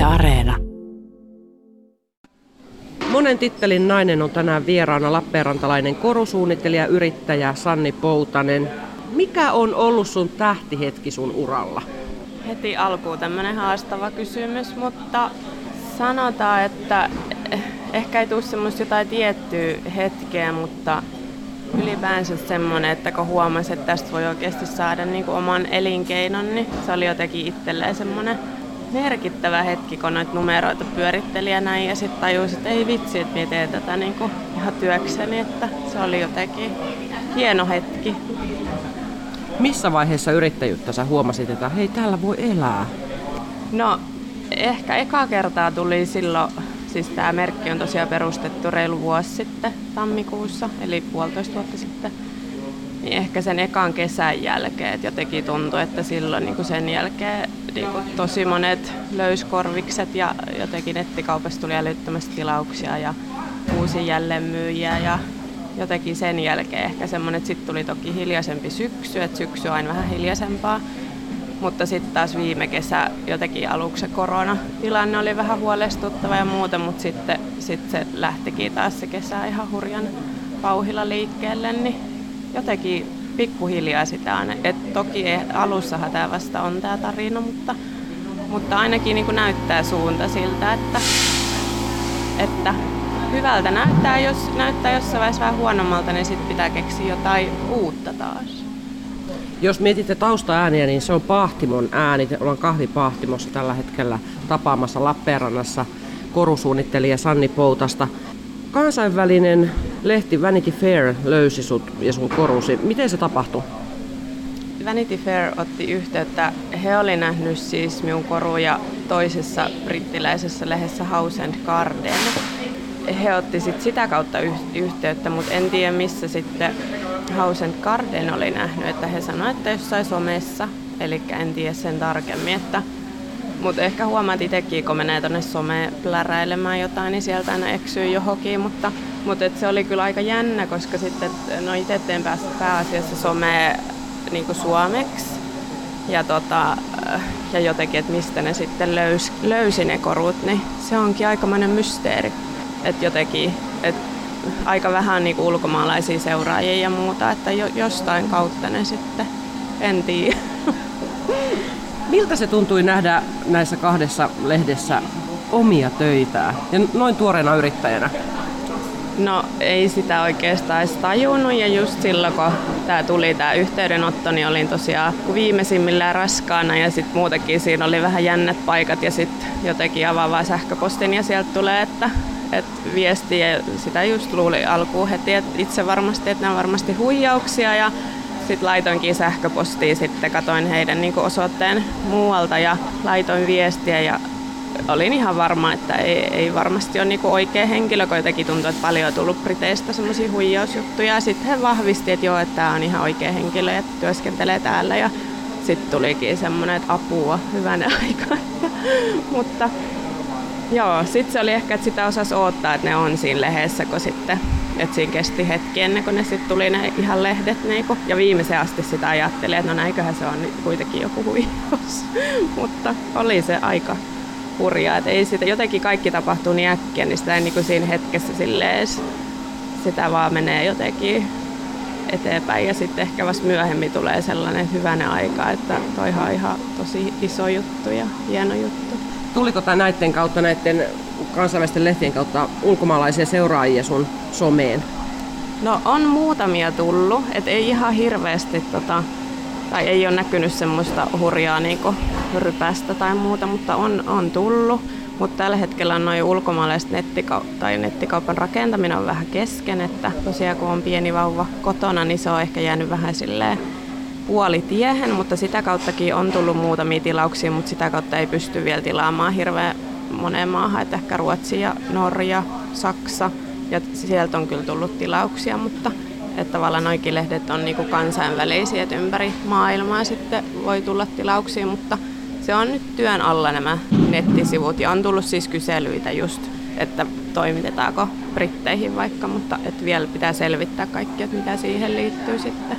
Yle Areena. Monen tittelin nainen on tänään vieraana Lappeenrantalainen korusuunnittelija yrittäjä Sanni Poutanen. Mikä on ollut sun tähtihetki sun uralla? Heti alkuun tämmöinen haastava kysymys, mutta sanotaan, että ehkä ei tule semmoista jotain tiettyä hetkeä, mutta ylipäänsä semmoinen, että kun huomasi, että tästä voi oikeasti saada niin kuin oman elinkeinon, niin se oli jotenkin itselleen semmoinen merkittävä hetki, kun noita numeroita pyöritteli ja näin, ja sitten tajusin, että ei vitsi, että minä teen tätä niin kuin ihan työkseni, että se oli jotenkin hieno hetki. Missä vaiheessa yrittäjyyttä sä huomasit, että hei, täällä voi elää? No, ehkä eka kertaa tuli silloin, siis tämä merkki on tosiaan perustettu reilu vuosi sitten tammikuussa, eli puolitoista vuotta sitten. Niin ehkä sen ekan kesän jälkeen, että jotenkin tuntui, että silloin niin kuin sen jälkeen niin kuin tosi monet löyskorvikset ja jotenkin nettikaupassa tuli älyttömästi tilauksia ja uusi jälleenmyyjiä ja jotenkin sen jälkeen ehkä semmoinen, että sitten tuli toki hiljaisempi syksy, että syksy on aina vähän hiljaisempaa. Mutta sitten taas viime kesä jotenkin aluksi koronatilanne oli vähän huolestuttava ja muuta, mutta sitten sit se lähtikin taas se kesä ihan hurjan pauhilla liikkeelle, niin jotenkin pikkuhiljaa sitä on. Et toki alussahan tämä vasta on tämä tarina, mutta, mutta ainakin niin näyttää suunta siltä, että, että hyvältä näyttää. Jos näyttää jossain vaiheessa vähän huonommalta, niin sitten pitää keksiä jotain uutta taas. Jos mietitte taustaääniä, niin se on Pahtimon ääni. Ollaan kahvipahtimossa tällä hetkellä tapaamassa Lappeenrannassa korusuunnittelija Sanni Poutasta. Kansainvälinen lehti Vanity Fair löysi sut ja sun korusi. Miten se tapahtui? Vanity Fair otti yhteyttä. He oli nähnyt siis minun koruja toisessa brittiläisessä lehdessä House and Garden. He otti sit sitä kautta yhteyttä, mutta en tiedä missä sitten House and Garden oli nähnyt, että he sanoivat, että jossain somessa, eli en tiedä sen tarkemmin, että mutta ehkä huomaat itsekin, kun menee tuonne someen pläräilemään jotain, niin sieltä aina eksyy johonkin, mutta, mutta se oli kyllä aika jännä, koska sitten no itse teen pääasiassa somea niin suomeksi ja, tota, ja jotenkin, että mistä ne sitten löys, löysi ne korut, niin se onkin aikamoinen mysteeri. Että jotenkin, että aika vähän niin ulkomaalaisia seuraajia ja muuta, että jo, jostain kautta ne sitten, en tiedä. Miltä se tuntui nähdä näissä kahdessa lehdessä omia töitä ja noin tuoreena yrittäjänä? No ei sitä oikeastaan edes tajunnut ja just silloin kun tämä tuli tämä yhteydenotto, niin olin tosiaan viimeisimmillään raskaana ja sitten muutenkin siinä oli vähän jännät paikat ja sitten jotenkin avaavaa sähköpostin ja sieltä tulee, että, että viesti ja sitä just luuli alkuun heti, että itse varmasti, että nämä on varmasti huijauksia ja sitten laitoinkin sähköpostia, sitten katoin heidän niin osoitteen muualta ja laitoin viestiä ja olin ihan varma, että ei, ei varmasti ole niin oikea henkilö, kun jotenkin tuntuu, että paljon on tullut Briteistä semmoisia huijausjuttuja. Ja sitten he vahvisti, että joo, että tämä on ihan oikea henkilö ja työskentelee täällä. Ja sitten tulikin semmoinen, että apua, hyvänä aika. Mutta joo, sitten se oli ehkä, että sitä osasi odottaa, että ne on siinä lehdessä, kun sitten että siinä kesti hetki ennen kuin ne sitten tuli ne ihan lehdet. Niinku. Ja viimeisen asti sitä ajattelin, että no näinköhän se on kuitenkin joku huijaus. Mutta oli se aika hurjaa. Että ei sitä, jotenkin kaikki tapahtuu niin äkkiä, niin sitä ei niin kuin siinä hetkessä silleen sitä vaan menee jotenkin eteenpäin ja sitten ehkä vasta myöhemmin tulee sellainen hyvänä aika, että toihan on ihan tosi iso juttu ja hieno juttu. Tuliko tämä näiden kautta, näiden kansainvälisten lehtien kautta ulkomaalaisia seuraajia sun someen? No on muutamia tullut, et ei ihan hirveästi tota, tai ei ole näkynyt semmoista hurjaa niin rypästä tai muuta, mutta on, on tullut. Mutta tällä hetkellä noin ulkomaalaiset nettikau- tai nettikaupan rakentaminen on vähän kesken, että tosiaan kun on pieni vauva kotona, niin se on ehkä jäänyt vähän silleen puolitiehen, mutta sitä kauttakin on tullut muutamia tilauksia, mutta sitä kautta ei pysty vielä tilaamaan hirveän moneen maahan, että ehkä Ruotsi ja Norja, Saksa, ja sieltä on kyllä tullut tilauksia, mutta että tavallaan noikin lehdet on niinku kansainvälisiä, että ympäri maailmaa sitten voi tulla tilauksia, mutta se on nyt työn alla nämä nettisivut ja on tullut siis kyselyitä just, että toimitetaanko Britteihin vaikka, mutta että vielä pitää selvittää kaikki, että mitä siihen liittyy sitten.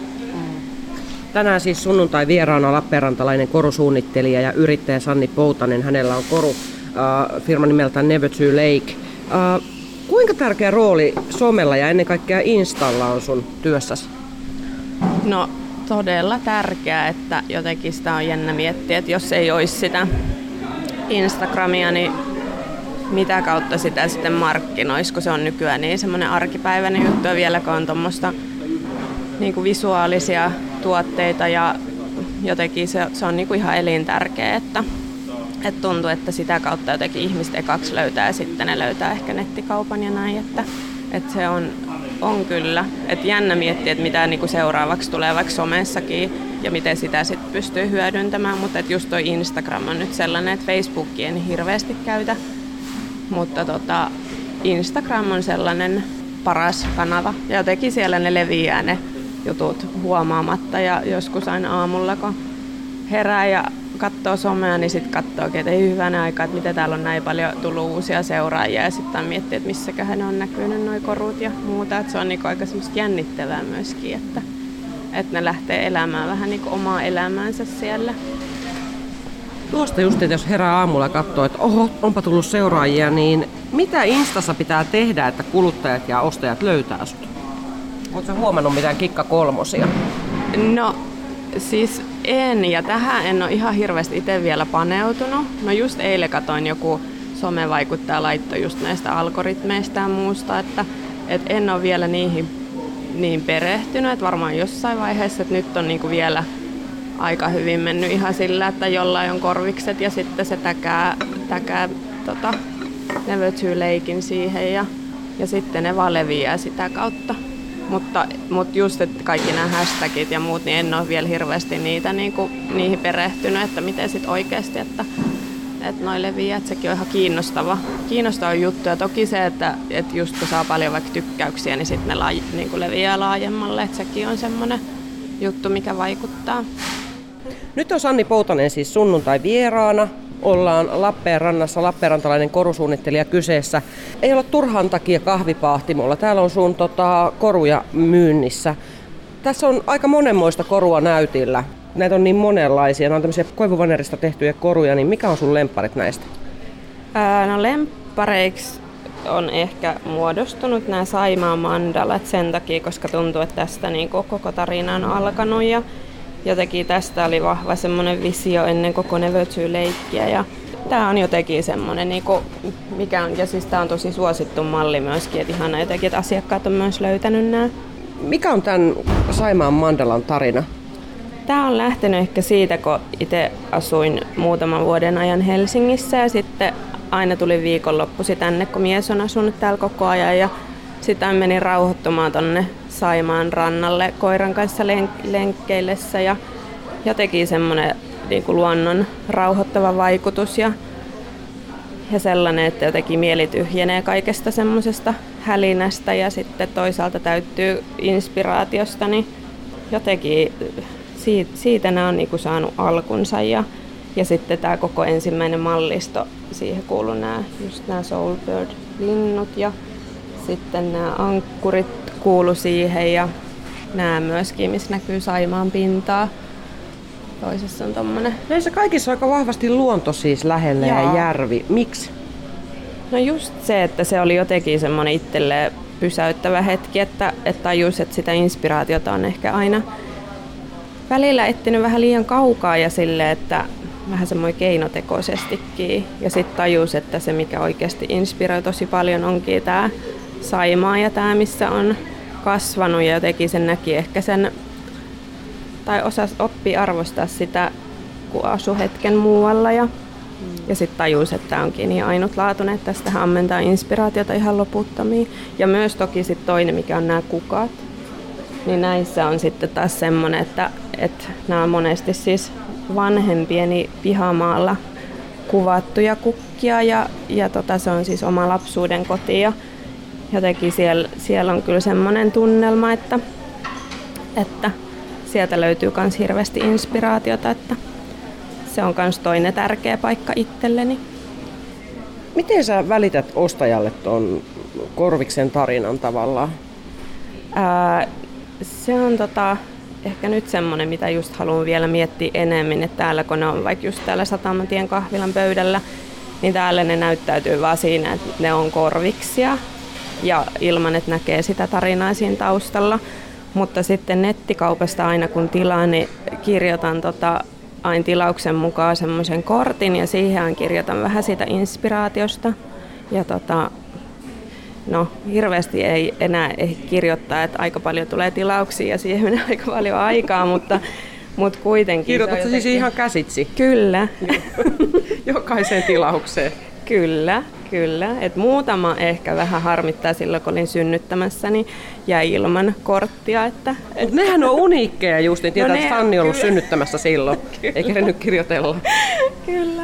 Tänään siis sunnuntai vieraana Lappeenrantalainen korusuunnittelija ja yrittäjä Sanni Poutanen. Hänellä on koru äh, firma nimeltään Never Too Lake. Äh, kuinka tärkeä rooli somella ja ennen kaikkea Installa on sun työssäsi? No todella tärkeää, että jotenkin sitä on jännä miettiä, että jos ei olisi sitä Instagramia, niin mitä kautta sitä sitten markkinoisi, kun se on nykyään niin semmoinen arkipäiväinen juttu ja vieläkään on tuommoista niin visuaalisia tuotteita ja jotenkin se, se on niin kuin ihan elintärkeä, että, että tuntuu, että sitä kautta jotenkin ihmiset ekaksi löytää ja sitten ne löytää ehkä nettikaupan ja näin, että, että se on, on kyllä. Että jännä miettiä, että mitä niin kuin seuraavaksi tulee vaikka somessakin ja miten sitä sitten pystyy hyödyntämään, mutta just toi Instagram on nyt sellainen, että Facebookia en hirveästi käytä, mutta tota, Instagram on sellainen paras kanava. Ja jotenkin siellä ne leviää ne jutut huomaamatta ja joskus aina aamulla kun herää ja katsoo somea, niin sitten katsoo, että ei hyvänä aikaa, että mitä täällä on näin paljon tullut uusia seuraajia ja sitten miettii, että missäköhän on näkynyt noin korut ja muuta. Että se on niinku aika semmoista jännittävää myöskin, että, että ne lähtee elämään vähän niinku omaa elämäänsä siellä. Tuosta just, että jos herää aamulla ja katsoo, että oho, onpa tullut seuraajia, niin mitä Instassa pitää tehdä, että kuluttajat ja ostajat löytää sut? Oletko huomannut mitään kikka kolmosia? No siis en, ja tähän en ole ihan hirveästi itse vielä paneutunut. No just eilen katoin joku somevaikuttaja laitto just näistä algoritmeista ja muusta, että, että en ole vielä niihin niin perehtynyt, että varmaan jossain vaiheessa, että nyt on niinku vielä aika hyvin mennyt ihan sillä, että jollain on korvikset ja sitten se täkää, täkää tota, Too Lakein siihen ja, ja sitten ne vaan leviää sitä kautta. Mutta, mutta just, että kaikki nämä hashtagit ja muut, niin en ole vielä hirveästi niitä, niin kuin, niihin perehtynyt, että miten sitten oikeasti, että, että noi leviää, että sekin on ihan kiinnostava, kiinnostava juttu. Ja toki se, että, että just kun saa paljon vaikka tykkäyksiä, niin sitten ne la, niin kuin leviää laajemmalle, että sekin on semmoinen juttu, mikä vaikuttaa. Nyt on Sanni Poutanen siis sunnuntai vieraana ollaan Lappeenrannassa, Lappeenrantalainen korusuunnittelija kyseessä. Ei ole turhan takia kahvipahtimolla. Täällä on sun tota, koruja myynnissä. Tässä on aika monenmoista korua näytillä. Näitä on niin monenlaisia. Nämä on tämmöisiä koivuvanerista tehtyjä koruja, niin mikä on sun lempparit näistä? Ää, no lemppareiksi on ehkä muodostunut nämä Saimaan mandalat sen takia, koska tuntuu, että tästä niin koko tarina on alkanut ja jotenkin tästä oli vahva semmoinen visio ennen koko Nevertoo-leikkiä ja tämä on jotenkin semmoinen, niin kuin, mikä on, ja siis tämä on tosi suosittu malli myöskin, että ihana jotenkin, että asiakkaat on myös löytänyt nämä. Mikä on tämän Saimaan Mandalan tarina? Tämä on lähtenyt ehkä siitä, kun itse asuin muutaman vuoden ajan Helsingissä ja sitten aina tuli viikonloppusi tänne, kun mies on asunut täällä koko ajan ja sitten menin rauhoittumaan tonne Saimaan rannalle koiran kanssa lenk- lenkkeillessä ja jotenkin semmoinen niin luonnon rauhoittava vaikutus ja, ja sellainen, että jotenkin mieli tyhjenee kaikesta semmoisesta hälinästä ja sitten toisaalta täyttyy inspiraatiosta, niin jotenkin siitä, siitä nämä on niin kuin saanut alkunsa ja, ja sitten tämä koko ensimmäinen mallisto, siihen kuuluu nämä, just nämä Soulbird-linnut ja sitten nämä ankkurit kuulu siihen ja nämä myöskin, missä näkyy Saimaan pintaa. Toisessa on tommonen. Näissä kaikissa on aika vahvasti luonto siis lähellä Jaa. ja järvi. Miksi? No just se, että se oli jotenkin semmoinen itselleen pysäyttävä hetki, että, että tajus, että sitä inspiraatiota on ehkä aina välillä etsinyt vähän liian kaukaa ja sille, että vähän semmoinen keinotekoisestikin. Ja sitten tajus, että se mikä oikeasti inspiroi tosi paljon onkin tämä Saimaa ja tämä, missä on kasvanut ja jotenkin sen näki ehkä sen, tai osasi oppia arvostaa sitä, kun asu hetken muualla ja, mm. ja sitten tajus, että tämä onkin niin ainutlaatuinen, että tästä ammentaa inspiraatiota ihan loputtomiin. Ja myös toki sitten toinen, mikä on nämä kukat, niin näissä on sitten taas semmoinen, että, että nämä on monesti siis vanhempieni pihamaalla kuvattuja kukkia ja, ja tota, se on siis oma lapsuuden koti ja jotenkin siellä, siellä on kyllä semmoinen tunnelma, että, että sieltä löytyy myös hirveästi inspiraatiota, että se on myös toinen tärkeä paikka itselleni. Miten sä välität ostajalle tuon Korviksen tarinan tavallaan? Ää, se on tota, ehkä nyt semmoinen, mitä just haluan vielä miettiä enemmän, että täällä kun ne on vaikka just täällä Satamatien kahvilan pöydällä, niin täällä ne näyttäytyy vaan siinä, että ne on korviksia ja ilman, että näkee sitä tarinaa siinä taustalla. Mutta sitten nettikaupasta aina kun tilaan, niin kirjoitan tota, aina tilauksen mukaan semmoisen kortin ja siihen kirjoitan vähän siitä inspiraatiosta. Ja tota, no hirveästi ei enää ehdi kirjoittaa, että aika paljon tulee tilauksia ja siihen menee aika paljon aikaa, mutta, mutta kuitenkin. Kirjoitatko siis ihan käsitsi? Kyllä. Jokaiseen tilaukseen? Kyllä, kyllä. Et muutama ehkä vähän harmittaa silloin, kun olin synnyttämässäni ja ilman korttia. Että, et... Mut nehän on uniikkeja just, niin tietää, no että Fanni on ollut kyllä. synnyttämässä silloin, eikä nyt kirjoitella. kyllä.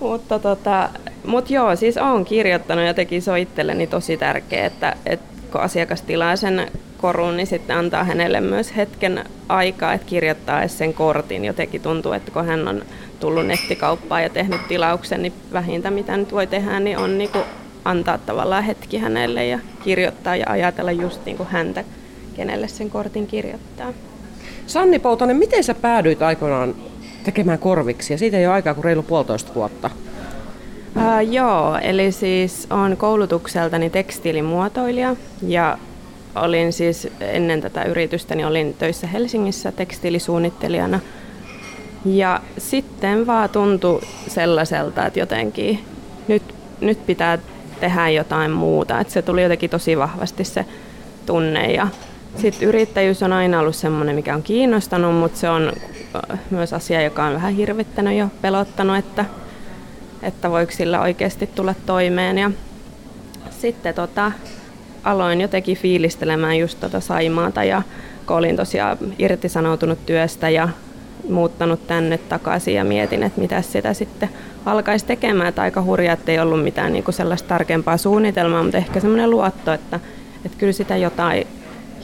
Mutta tota, mut joo, siis olen kirjoittanut ja teki se itselleni tosi tärkeää, että, että kun asiakas tilaa sen korun, niin sitten antaa hänelle myös hetken aikaa, että kirjoittaa sen kortin. Jotenkin tuntuu, että kun hän on tullut nettikauppaan ja tehnyt tilauksen, niin vähintä mitä nyt voi tehdä, niin on niin kuin antaa tavallaan hetki hänelle ja kirjoittaa ja ajatella just niin kuin häntä, kenelle sen kortin kirjoittaa. Sanni Poutanen, miten sä päädyit aikoinaan tekemään korviksia? Siitä ei ole aikaa kuin reilu puolitoista vuotta. Uh, joo, eli siis on koulutukseltani tekstiilimuotoilija ja olin siis ennen tätä yritystä, niin olin töissä Helsingissä tekstiilisuunnittelijana. Ja sitten vaan tuntui sellaiselta, että jotenkin nyt, nyt pitää tehdä jotain muuta. Että se tuli jotenkin tosi vahvasti se tunne. Ja sitten yrittäjyys on aina ollut semmoinen, mikä on kiinnostanut, mutta se on äh, myös asia, joka on vähän hirvittänyt jo, pelottanut, että, että voiko sillä oikeasti tulla toimeen. Ja sitten tota, aloin jotenkin fiilistelemään just tota Saimaata ja kun olin tosiaan irtisanoutunut työstä ja muuttanut tänne takaisin ja mietin, että mitä sitä sitten alkaisi tekemään. Että aika hurjaa, että ei ollut mitään niin kuin sellaista tarkempaa suunnitelmaa, mutta ehkä semmoinen luotto, että, että kyllä sitä jotain,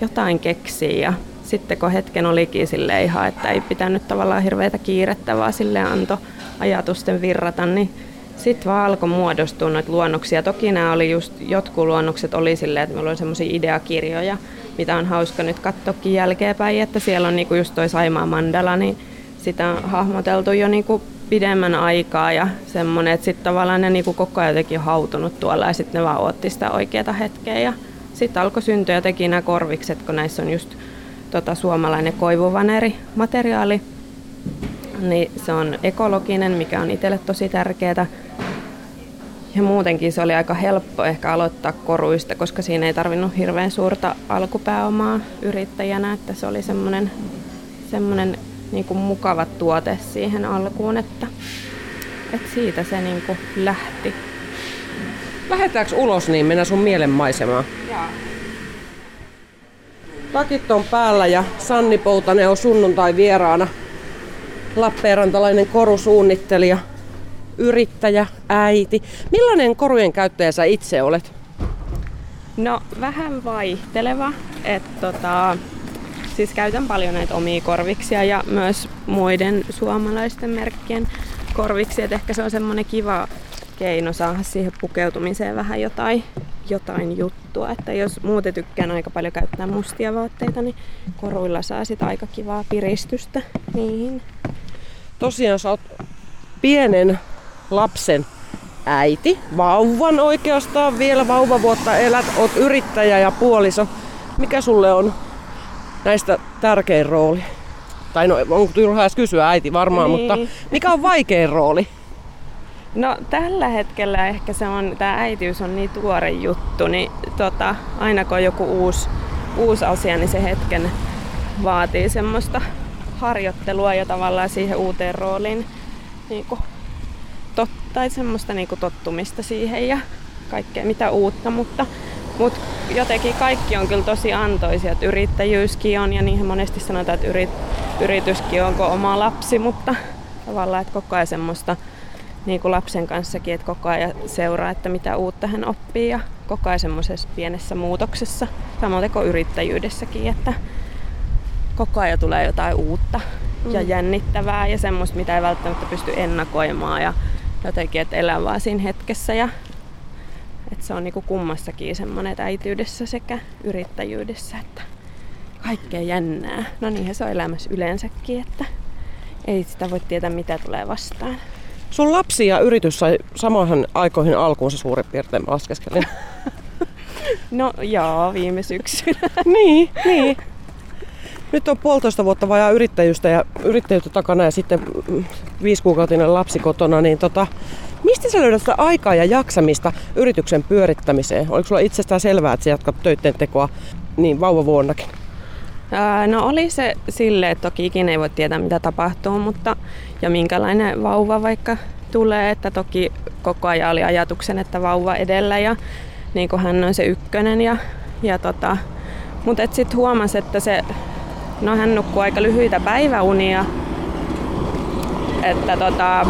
jotain keksii. Ja sitten kun hetken olikin sille ihan, että ei pitänyt tavallaan hirveätä kiirettä, vaan sille antoi ajatusten virrata, niin sitten vaan alkoi muodostua noita luonnoksia. Toki nämä oli just, jotkut luonnokset oli silleen, että meillä oli semmoisia ideakirjoja, mitä on hauska nyt katsoakin jälkeenpäin, että siellä on niinku just toi Saimaa Mandala, niin sitä on hahmoteltu jo niinku pidemmän aikaa ja semmoinen, että sitten tavallaan ne niinku koko ajan jotenkin hautunut tuolla ja sitten ne vaan otti sitä oikeaa hetkeä ja sitten alkoi syntyä jotenkin nämä korvikset, kun näissä on just tota, suomalainen koivuvaneri materiaali, niin se on ekologinen, mikä on itselle tosi tärkeää. Ja muutenkin se oli aika helppo ehkä aloittaa koruista, koska siinä ei tarvinnut hirveän suurta alkupääomaa yrittäjänä, että se oli semmoinen, semmoinen niin kuin mukava tuote siihen alkuun, että, että siitä se niin kuin lähti. Lähdetäänkö ulos niin, mennään sun mielenmaisemaan? Joo. Takit on päällä ja Sanni Poutanen on sunnuntai vieraana. Lappeenrantalainen korusuunnittelija yrittäjä, äiti. Millainen korujen käyttäjä sä itse olet? No vähän vaihteleva. että tota, siis käytän paljon näitä omia korviksia ja myös muiden suomalaisten merkkien korviksia. Et ehkä se on semmoinen kiva keino saada siihen pukeutumiseen vähän jotain, jotain juttua. Että jos muuten tykkään aika paljon käyttää mustia vaatteita, niin koruilla saa sitä aika kivaa piristystä niihin. Tosiaan sä oot pienen lapsen äiti, vauvan oikeastaan vielä vauvavuotta elät, oot yrittäjä ja puoliso. Mikä sulle on näistä tärkein rooli? Tai no, on turha edes kysyä äiti varmaan, niin. mutta mikä on vaikein rooli? No tällä hetkellä ehkä se on, tämä äitiys on niin tuore juttu, niin tota, aina kun on joku uusi, uusi asia, niin se hetken vaatii semmoista harjoittelua ja tavallaan siihen uuteen rooliin niin tai semmoista niinku tottumista siihen ja kaikkea mitä uutta, mutta, mutta jotenkin kaikki on kyllä tosi antoisia, että yrittäjyyskin on ja niihin monesti sanotaan, että yrit, yrityskin onko oma lapsi, mutta tavallaan, että koko ajan semmoista niin kuin lapsen kanssakin, että koko ajan seuraa, että mitä uutta hän oppii ja koko ajan semmoisessa pienessä muutoksessa, samoin kuin yrittäjyydessäkin, että koko ajan tulee jotain uutta ja mm. jännittävää ja semmoista, mitä ei välttämättä pysty ennakoimaan ja jotenkin, että elää vaan siinä hetkessä ja että se on niinku kummassakin semmoinen, että äityydessä sekä yrittäjyydessä, että kaikkea jännää. No niinhän se on elämässä yleensäkin, että ei sitä voi tietää mitä tulee vastaan. Sun lapsi ja yritys sai samoihin aikoihin alkuunsa suurin piirtein laskeskelin. No joo, viime syksynä. niin, niin. Nyt on puolitoista vuotta vajaa yrittäjyystä ja yrittäjyyttä takana ja sitten viisikuukautinen lapsi kotona, niin tota, mistä sä löydät sitä aikaa ja jaksamista yrityksen pyörittämiseen? Oliko sulla itsestään selvää, että sä jatkat töiden tekoa niin vauvavuonnakin? No oli se sille, että toki ikinä ei voi tietää mitä tapahtuu, mutta ja minkälainen vauva vaikka tulee, että toki koko ajan oli ajatuksen, että vauva edellä ja niin kuin hän on se ykkönen ja, ja tota, mutta sitten huomasi, että se, no hän nukkuu aika lyhyitä päiväunia, että tota,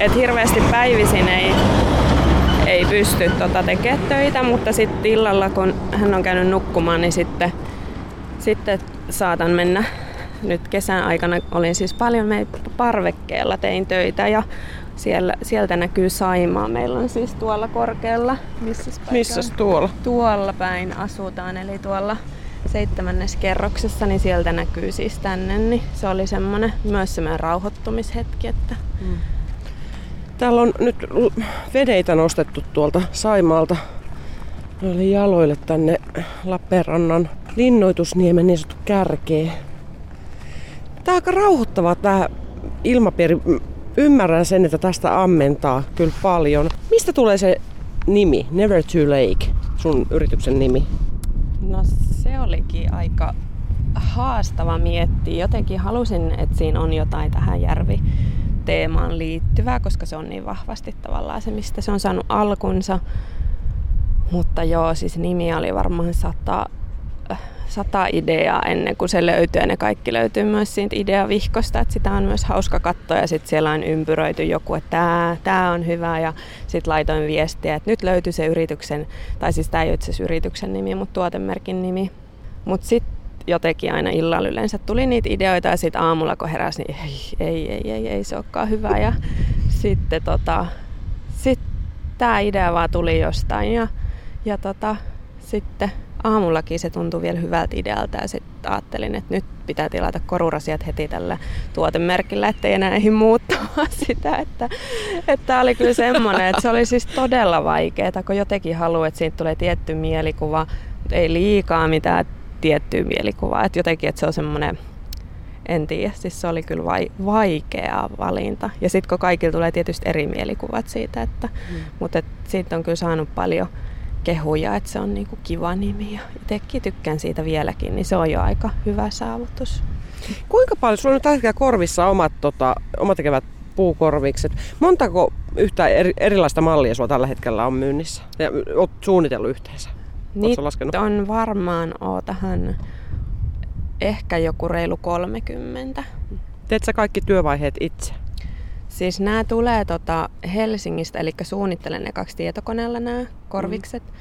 et hirveästi päivisin ei, ei pysty tota tekemään töitä, mutta sitten illalla kun hän on käynyt nukkumaan, niin sitten, sitten saatan mennä nyt kesän aikana olin siis paljon meidän parvekkeella tein töitä ja siellä, sieltä näkyy Saimaa. Meillä on siis tuolla korkealla. Missä tuolla? Tuolla päin asutaan, eli tuolla seitsemännes kerroksessa, niin sieltä näkyy siis tänne. Niin se oli semmoinen myös semmoinen rauhoittumishetki. Että... Mm. Täällä on nyt vedeitä nostettu tuolta Saimaalta oli jaloille tänne Lappeenrannan linnoitusniemen niin sanottu kärkeen. Tämä on aika rauhoittavaa tämä ilmapiiri. Ymmärrän sen, että tästä ammentaa kyllä paljon. Mistä tulee se nimi, Never Too Lake, sun yrityksen nimi? No se olikin aika haastava miettiä. Jotenkin halusin, että siinä on jotain tähän järvi teemaan liittyvää, koska se on niin vahvasti tavallaan se, mistä se on saanut alkunsa. Mutta joo, siis nimi oli varmaan sata sata ideaa ennen kuin se löytyy. Ja ne kaikki löytyy myös siitä ideavihkosta, että sitä on myös hauska katsoa. Ja sitten siellä on ympyröity joku, että tämä, tämä on hyvä. Ja sitten laitoin viestiä, että nyt löytyy se yrityksen, tai siis tämä ei ole itse yrityksen nimi, mutta tuotemerkin nimi. Mutta sitten jotenkin aina illalla yleensä tuli niitä ideoita ja sitten aamulla kun heräsi, niin ei, ei, ei, ei, ei se olekaan hyvä. Ja sitten tota, sit tämä idea vaan tuli jostain. Ja, ja tota, sitten aamullakin se tuntui vielä hyvältä idealta ja sitten ajattelin, että nyt pitää tilata korurasiat heti tällä tuotemerkillä, ettei enää ehdi muuttamaan sitä. Että, että oli kyllä semmoinen, että se oli siis todella vaikeaa, kun jotenkin haluaa, että siitä tulee tietty mielikuva, mutta ei liikaa mitään tiettyä mielikuvaa. Että jotenkin, että se on semmoinen en tiedä, siis se oli kyllä vai, vaikea valinta. Ja sitten kun kaikilla tulee tietysti eri mielikuvat siitä, että, mm. mutta et siitä on kyllä saanut paljon kehuja, että se on niinku kiva nimi ja itsekin tykkään siitä vieläkin, niin se on jo aika hyvä saavutus. Kuinka paljon, sulla on tällä korvissa omat, tota, omat tekevät puukorvikset. Montako yhtä eri, erilaista mallia sulla tällä hetkellä on myynnissä? Ja oot suunnitellut yhteensä? Niitä on varmaan, ootahan, ehkä joku reilu 30. Teet sä kaikki työvaiheet itse? Siis nämä tulee tota Helsingistä, eli suunnittelen ne kaksi tietokoneella nämä korvikset. Mm.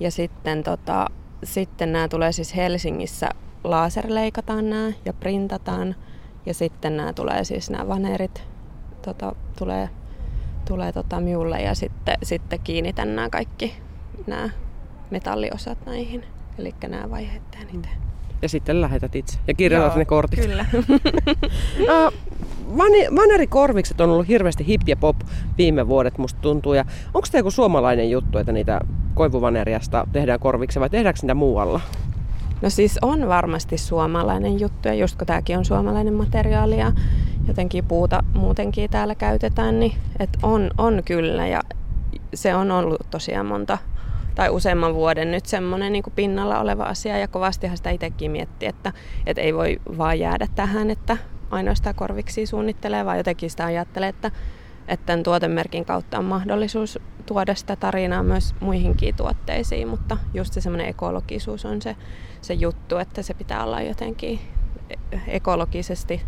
Ja sitten, tota, sitten nämä tulee siis Helsingissä laserleikataan nämä ja printataan. Ja sitten nämä tulee siis nämä vanerit tota, tulee, tulee tota minulle ja sitten, sitten kiinnitän nämä kaikki nämä metalliosat näihin. Eli nämä vaiheet itse. Ja sitten lähetät itse ja kirjoitat Joo, ne kortit. Kyllä. Vanerikorvikset on ollut hirveästi hip ja pop viime vuodet, musta tuntuu. Ja onko tämä joku suomalainen juttu, että niitä koivuvaneriasta tehdään korviksia vai tehdäänkö niitä muualla? No siis on varmasti suomalainen juttu ja just kun tämäkin on suomalainen materiaali ja jotenkin puuta muutenkin täällä käytetään, niin et on, on kyllä ja se on ollut tosiaan monta tai useamman vuoden nyt semmoinen niin pinnalla oleva asia ja kovastihan sitä itsekin miettii, että, että ei voi vaan jäädä tähän, että ainoastaan korviksi suunnittelee, vaan jotenkin sitä ajattelee, että, että tämän tuotemerkin kautta on mahdollisuus tuoda sitä tarinaa myös muihinkin tuotteisiin, mutta just se semmoinen ekologisuus on se, se juttu, että se pitää olla jotenkin ekologisesti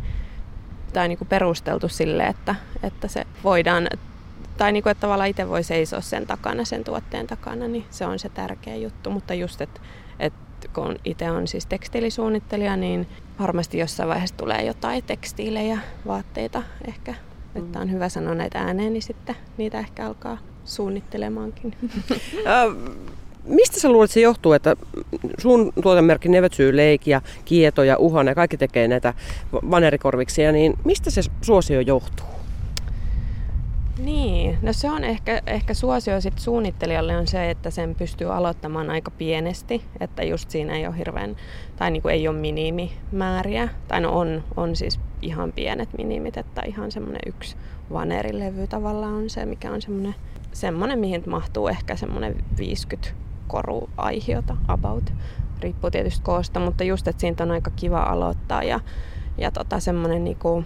tai niin kuin perusteltu sille, että, että se voidaan, tai niin kuin, että tavallaan itse voi seisoa sen takana, sen tuotteen takana, niin se on se tärkeä juttu, mutta just, että, että kun itse on siis tekstiilisuunnittelija, niin varmasti jossain vaiheessa tulee jotain tekstiilejä, vaatteita ehkä. Mm. Että on hyvä sanoa näitä ääneen, niin sitten niitä ehkä alkaa suunnittelemaankin. Mistä sä luulet, että se johtuu, että sun tuotemerkki Nevetsyy Leik ja Kieto ja Uhan ja kaikki tekee näitä vanerikorviksia, niin mistä se suosio johtuu? Niin, no se on ehkä, ehkä suosio sit suunnittelijalle on se, että sen pystyy aloittamaan aika pienesti, että just siinä ei ole hirveän, tai niin kuin ei ole minimimääriä, tai no on, on siis ihan pienet minimit, että ihan semmoinen yksi vanerilevy tavallaan on se, mikä on semmoinen, semmoinen mihin mahtuu ehkä semmoinen 50 koruaihiota about, riippuu tietysti koosta, mutta just, että siitä on aika kiva aloittaa ja, ja tota, semmoinen niinku,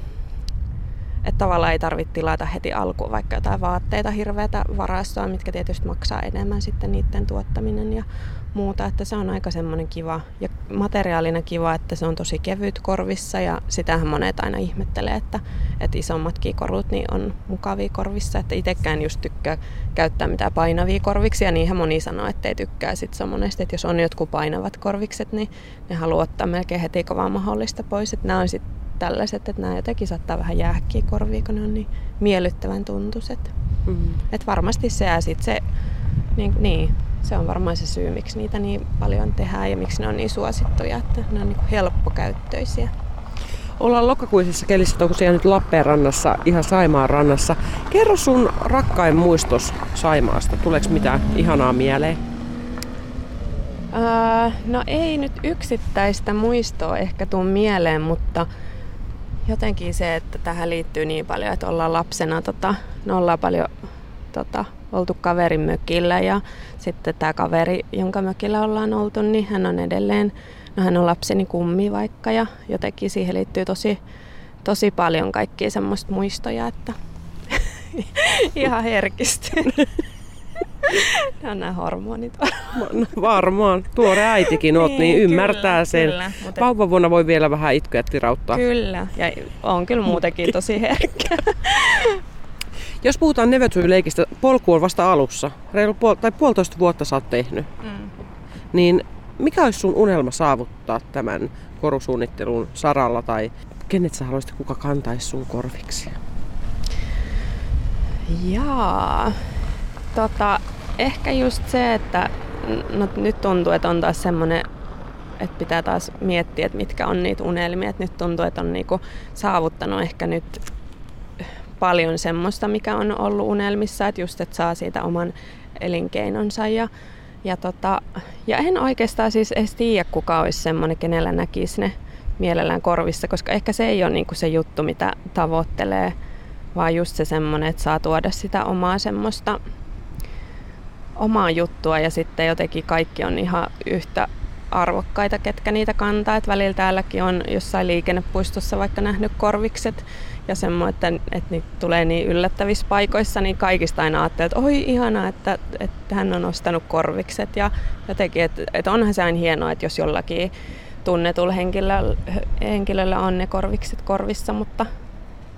että tavallaan ei tarvitse tilata heti alkuun vaikka jotain vaatteita hirveätä varastoa, mitkä tietysti maksaa enemmän sitten niiden tuottaminen ja muuta. Että se on aika semmoinen kiva ja materiaalina kiva, että se on tosi kevyt korvissa ja sitähän monet aina ihmettelee, että, että isommatkin korut niin on mukavia korvissa. Että itsekään just tykkää käyttää mitään painavia korviksia, niin moni sanoo, että ei tykkää sit se monesti, että jos on jotkut painavat korvikset, niin ne haluaa ottaa melkein heti kovaa mahdollista pois. Että nämä on sitten tällaiset, että nämä jotenkin saattaa vähän jäähkiä korviin, kun ne on niin miellyttävän tuntuiset. Mm. Et varmasti se ja sit se, niin, niin, se on varmaan se syy, miksi niitä niin paljon tehdään ja miksi ne on niin suosittuja, että ne on niin helppokäyttöisiä. Ollaan lokakuisessa kelissä tosiaan nyt Lappeenrannassa, ihan Saimaan rannassa. Kerro sun rakkain muistos Saimaasta. Tuleeko mitään ihanaa mieleen? Öö, no ei nyt yksittäistä muistoa ehkä tuu mieleen, mutta jotenkin se, että tähän liittyy niin paljon, että ollaan lapsena, tota, no ollaan paljon tota, oltu kaverin mökillä ja sitten tämä kaveri, jonka mökillä ollaan oltu, niin hän on edelleen, no hän on lapseni kummi vaikka ja jotenkin siihen liittyy tosi, tosi paljon kaikkia semmoista muistoja, että ihan herkistyy. Nämä on nämä hormonit varmaan. Varmaan. Tuore äitikin oot, niin, niin ymmärtää kyllä, sen. Kyllä, mutta... Vauvavuonna voi vielä vähän itkeä tirauttaa. Kyllä, ja on kyllä muutenkin tosi herkkä. Jos puhutaan Nevetsuy-leikistä, polku on vasta alussa. Reilu puol- tai puolitoista vuotta sä oot tehnyt. Mm. Niin mikä olisi sun unelma saavuttaa tämän korusuunnittelun saralla tai kenet sä haluaisit, kuka kantaisi sun korviksi? Jaa, tota, ehkä just se, että no, nyt tuntuu, että on taas semmoinen, että pitää taas miettiä, että mitkä on niitä unelmia. Että nyt tuntuu, että on niinku saavuttanut ehkä nyt paljon semmoista, mikä on ollut unelmissa, että just, että saa siitä oman elinkeinonsa ja, ja, tota, ja en oikeastaan siis edes tiedä, kuka olisi semmoinen, kenellä näkisi ne mielellään korvissa, koska ehkä se ei ole niinku se juttu, mitä tavoittelee, vaan just se semmoinen, että saa tuoda sitä omaa semmoista omaa juttua ja sitten jotenkin kaikki on ihan yhtä arvokkaita, ketkä niitä kantaa. Et välillä täälläkin on jossain liikennepuistossa vaikka nähnyt korvikset ja semmoinen, että, että niitä tulee niin yllättävissä paikoissa, niin kaikista aina ajattelee, että oi ihanaa, että, että hän on ostanut korvikset ja jotenkin, että, että onhan se aina hienoa, että jos jollakin tunnetulla henkilöllä, henkilöllä on ne korvikset korvissa, mutta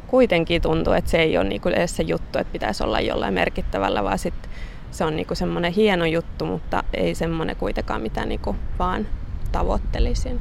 kuitenkin tuntuu, että se ei ole niinku edes se juttu, että pitäisi olla jollain merkittävällä, vaan sitten se on niinku semmoinen hieno juttu, mutta ei semmoinen kuitenkaan, mitä niinku vaan tavoittelisin.